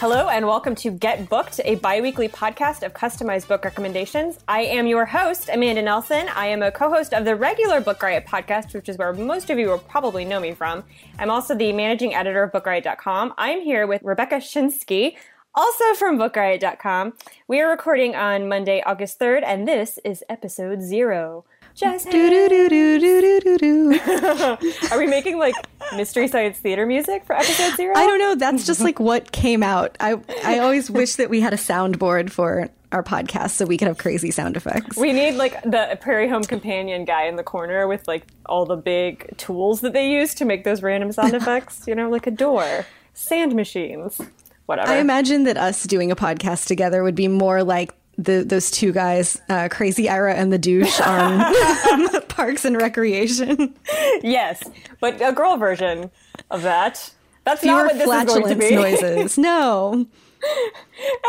Hello, and welcome to Get Booked, a bi weekly podcast of customized book recommendations. I am your host, Amanda Nelson. I am a co host of the regular Book Riot podcast, which is where most of you will probably know me from. I'm also the managing editor of BookRiot.com. I'm here with Rebecca Schinsky, also from BookRiot.com. We are recording on Monday, August 3rd, and this is episode zero. Just Are we making like mystery science theater music for episode zero? I don't know. That's just like what came out. I I always wish that we had a soundboard for our podcast so we could have crazy sound effects. We need like the Prairie Home Companion guy in the corner with like all the big tools that they use to make those random sound effects. You know, like a door, sand machines, whatever. I imagine that us doing a podcast together would be more like the those two guys, uh, Crazy Ira and the douche on Parks and Recreation. yes, but a girl version of that. That's Fewer not what this is going to be. noises. No,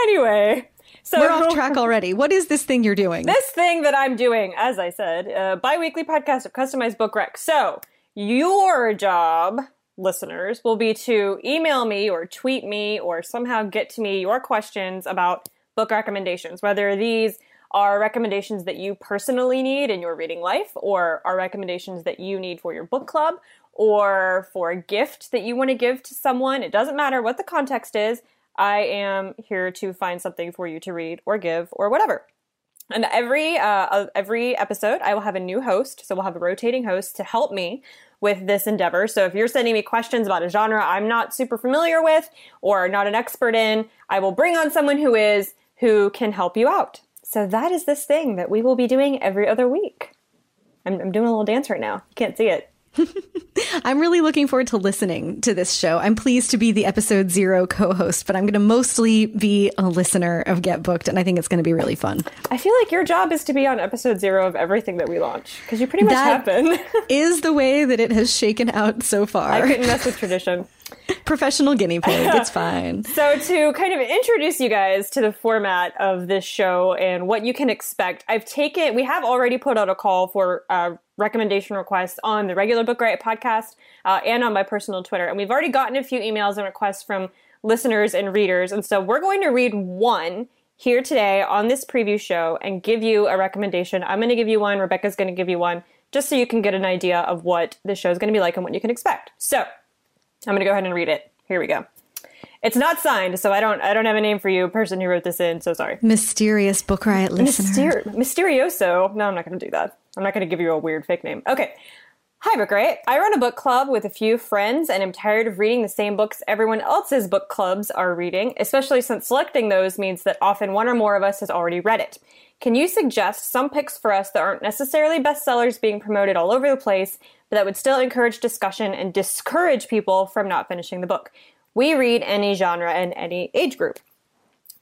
anyway, so we're off track already. What is this thing you're doing? This thing that I'm doing, as I said, a bi-weekly podcast of customized book rec. So your job, listeners, will be to email me or tweet me or somehow get to me your questions about book recommendations, whether these are recommendations that you personally need in your reading life or are recommendations that you need for your book club or for a gift that you want to give to someone. It doesn't matter what the context is. I am here to find something for you to read or give or whatever. And every uh, every episode, I will have a new host. So we'll have a rotating host to help me with this endeavor. So if you're sending me questions about a genre I'm not super familiar with or not an expert in, I will bring on someone who is who can help you out. So that is this thing that we will be doing every other week. I'm, I'm doing a little dance right now. You can't see it. I'm really looking forward to listening to this show. I'm pleased to be the episode zero co host, but I'm going to mostly be a listener of Get Booked, and I think it's going to be really fun. I feel like your job is to be on episode zero of everything that we launch because you pretty much That have been. is the way that it has shaken out so far. I couldn't mess with tradition. Professional guinea pig. It's fine. So, to kind of introduce you guys to the format of this show and what you can expect, I've taken, we have already put out a call for uh, recommendation requests on the regular Book Riot podcast uh, and on my personal Twitter. And we've already gotten a few emails and requests from listeners and readers. And so, we're going to read one here today on this preview show and give you a recommendation. I'm going to give you one, Rebecca's going to give you one, just so you can get an idea of what the show is going to be like and what you can expect. So, I'm going to go ahead and read it. Here we go. It's not signed, so I don't I don't have a name for you, person who wrote this in. So sorry. Mysterious Book Riot listener. Myster- Mysterioso. No, I'm not going to do that. I'm not going to give you a weird fake name. Okay. Hi, Book Riot. I run a book club with a few friends and I'm tired of reading the same books everyone else's book clubs are reading, especially since selecting those means that often one or more of us has already read it. Can you suggest some picks for us that aren't necessarily bestsellers being promoted all over the place, but that would still encourage discussion and discourage people from not finishing the book? We read any genre and any age group.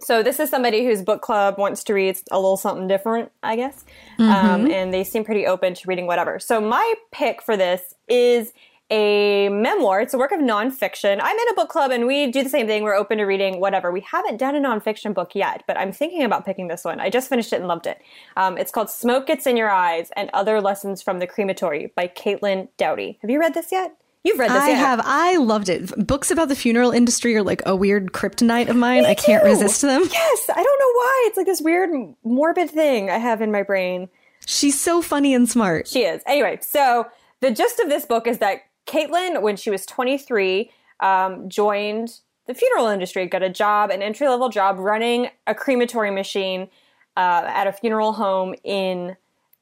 So this is somebody whose book club wants to read a little something different, I guess, um, and they seem pretty open to reading whatever. So my pick for this is a memoir. It's a work of nonfiction. I'm in a book club and we do the same thing. We're open to reading whatever. We haven't done a nonfiction book yet, but I'm thinking about picking this one. I just finished it and loved it. Um, it's called Smoke Gets in Your Eyes and Other Lessons from the Crematory by Caitlin Doughty. Have you read this yet? You've read this, I yeah. have. I loved it. Books about the funeral industry are like a weird kryptonite of mine. I can't too. resist them. Yes, I don't know why. It's like this weird morbid thing I have in my brain. She's so funny and smart. She is. Anyway, so the gist of this book is that Caitlin, when she was 23, um, joined the funeral industry, got a job, an entry level job running a crematory machine uh, at a funeral home in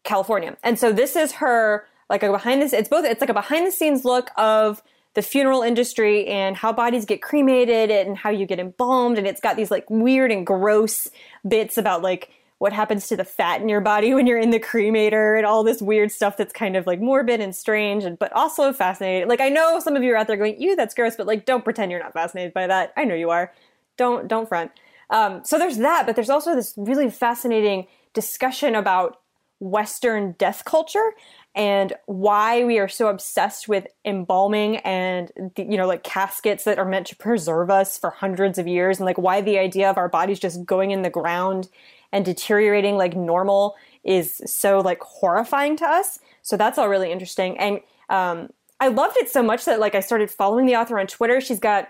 California. And so this is her like a behind this. It's both. It's like a behind the scenes look of the funeral industry and how bodies get cremated and how you get embalmed. And it's got these like weird and gross bits about like what happens to the fat in your body when you're in the cremator and all this weird stuff that's kind of like morbid and strange and but also fascinating. Like I know some of you are out there going, "Ew, that's gross," but like don't pretend you're not fascinated by that. I know you are. Don't don't front. Um, so there's that, but there's also this really fascinating discussion about Western death culture and why we are so obsessed with embalming and you know like caskets that are meant to preserve us for hundreds of years and like why the idea of our bodies just going in the ground and deteriorating like normal is so like horrifying to us. So that's all really interesting. And um, i loved it so much that like i started following the author on twitter. She's got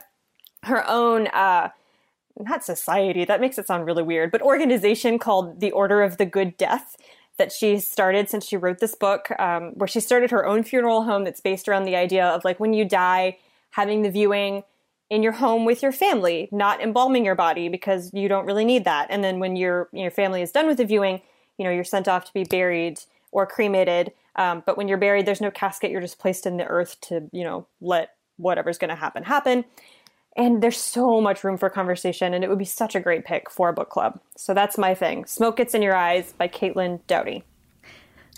her own uh, not society that makes it sound really weird but organization called the order of the good death that she started since she wrote this book, um, where she started her own funeral home that's based around the idea of like when you die, having the viewing in your home with your family, not embalming your body because you don't really need that. And then when your your family is done with the viewing, you know you're sent off to be buried or cremated. Um, but when you're buried, there's no casket; you're just placed in the earth to you know let whatever's going to happen happen. And there's so much room for conversation, and it would be such a great pick for a book club. So that's my thing. Smoke Gets in Your Eyes by Caitlin Doughty.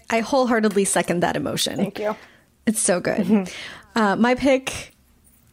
I wholeheartedly second that emotion. Thank you. It's so good. Uh, my pick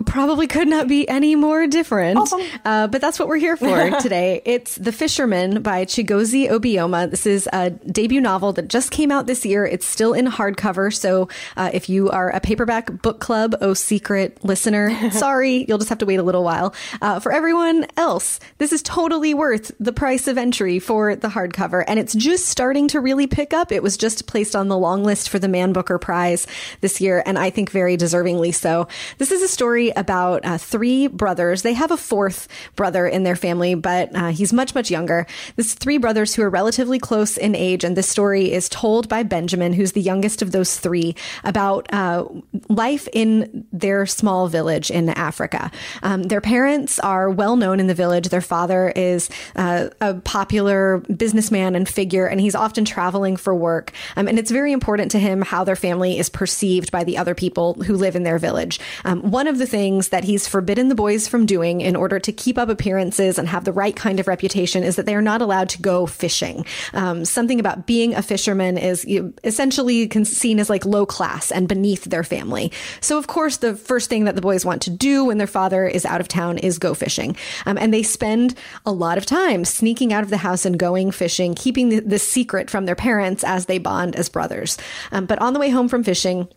probably could not be any more different. Awesome. Uh, but that's what we're here for today. It's The Fishermen by Chigozie Obioma. This is a debut novel that just came out this year. It's still in hardcover. So uh, if you are a paperback book club, oh secret listener, sorry, you'll just have to wait a little while. Uh, for everyone else, this is totally worth the price of entry for the hardcover. And it's just starting to really pick up. It was just placed on the long list for the Man Booker Prize this year. And I think very deservingly so. This is a story about uh, three brothers. They have a fourth brother in their family, but uh, he's much, much younger. This three brothers who are relatively close in age. And this story is told by Benjamin, who's the youngest of those three, about uh, life in their small village in Africa. Um, their parents are well known in the village. Their father is uh, a popular businessman and figure, and he's often traveling for work. Um, and it's very important to him how their family is perceived by the other people who live in their village. Um, one of the things that he's forbidden the boys from doing in order to keep up appearances and have the right kind of reputation is that they are not allowed to go fishing. Um, something about being a fisherman is you, essentially seen as like low class and beneath their family. So, of course, the first thing that the boys want to do when their father is out of town is go fishing. Um, and they spend a lot of time sneaking out of the house and going fishing, keeping the, the secret from their parents as they bond as brothers. Um, but on the way home from fishing,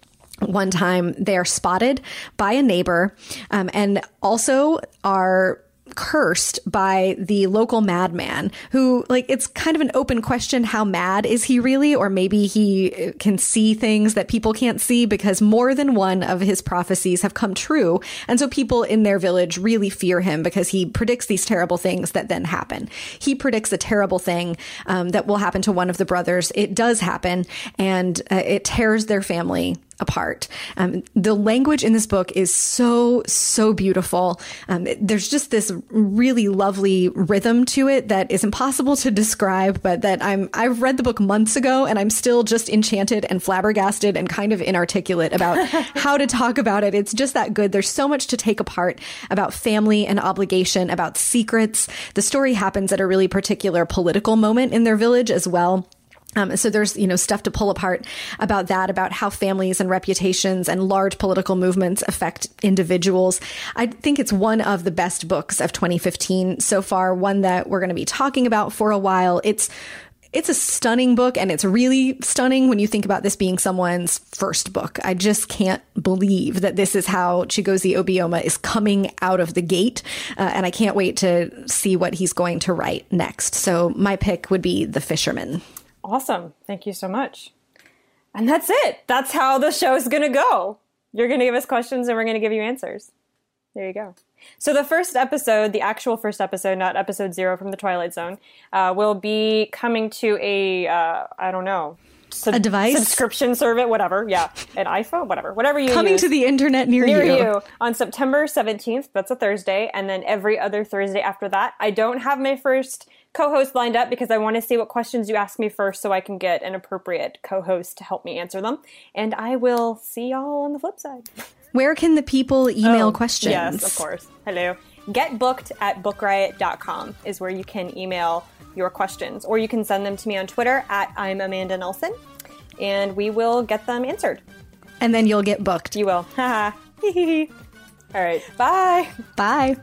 one time they are spotted by a neighbor um, and also are cursed by the local madman who like it's kind of an open question how mad is he really or maybe he can see things that people can't see because more than one of his prophecies have come true. And so people in their village really fear him because he predicts these terrible things that then happen. He predicts a terrible thing um, that will happen to one of the brothers. It does happen and uh, it tears their family apart. Um, the language in this book is so, so beautiful. Um, there's just this really lovely rhythm to it that is impossible to describe, but that I'm, I've read the book months ago and I'm still just enchanted and flabbergasted and kind of inarticulate about how to talk about it. It's just that good. There's so much to take apart about family and obligation, about secrets. The story happens at a really particular political moment in their village as well. Um, so there's you know stuff to pull apart about that about how families and reputations and large political movements affect individuals i think it's one of the best books of 2015 so far one that we're going to be talking about for a while it's it's a stunning book and it's really stunning when you think about this being someone's first book. I just can't believe that this is how Chigozie Obioma is coming out of the gate. Uh, and I can't wait to see what he's going to write next. So my pick would be The Fishermen. Awesome. Thank you so much. And that's it. That's how the show is going to go. You're going to give us questions and we're going to give you answers. There you go. So, the first episode, the actual first episode, not episode zero from the Twilight Zone, uh, will be coming to a uh, I don't know, sub- a device, subscription service, whatever. Yeah, an iPhone, whatever, whatever you coming use. to the internet near, near you. you on September 17th. That's a Thursday, and then every other Thursday after that. I don't have my first co-host lined up because I want to see what questions you ask me first so I can get an appropriate co-host to help me answer them. And I will see y'all on the flip side. Where can the people email Oh, questions? Yes, of course. Hello. Get booked at bookriot.com is where you can email your questions, or you can send them to me on Twitter at I'm Amanda Nelson, and we will get them answered. And then you'll get booked. You will. Haha. All right. Bye. Bye.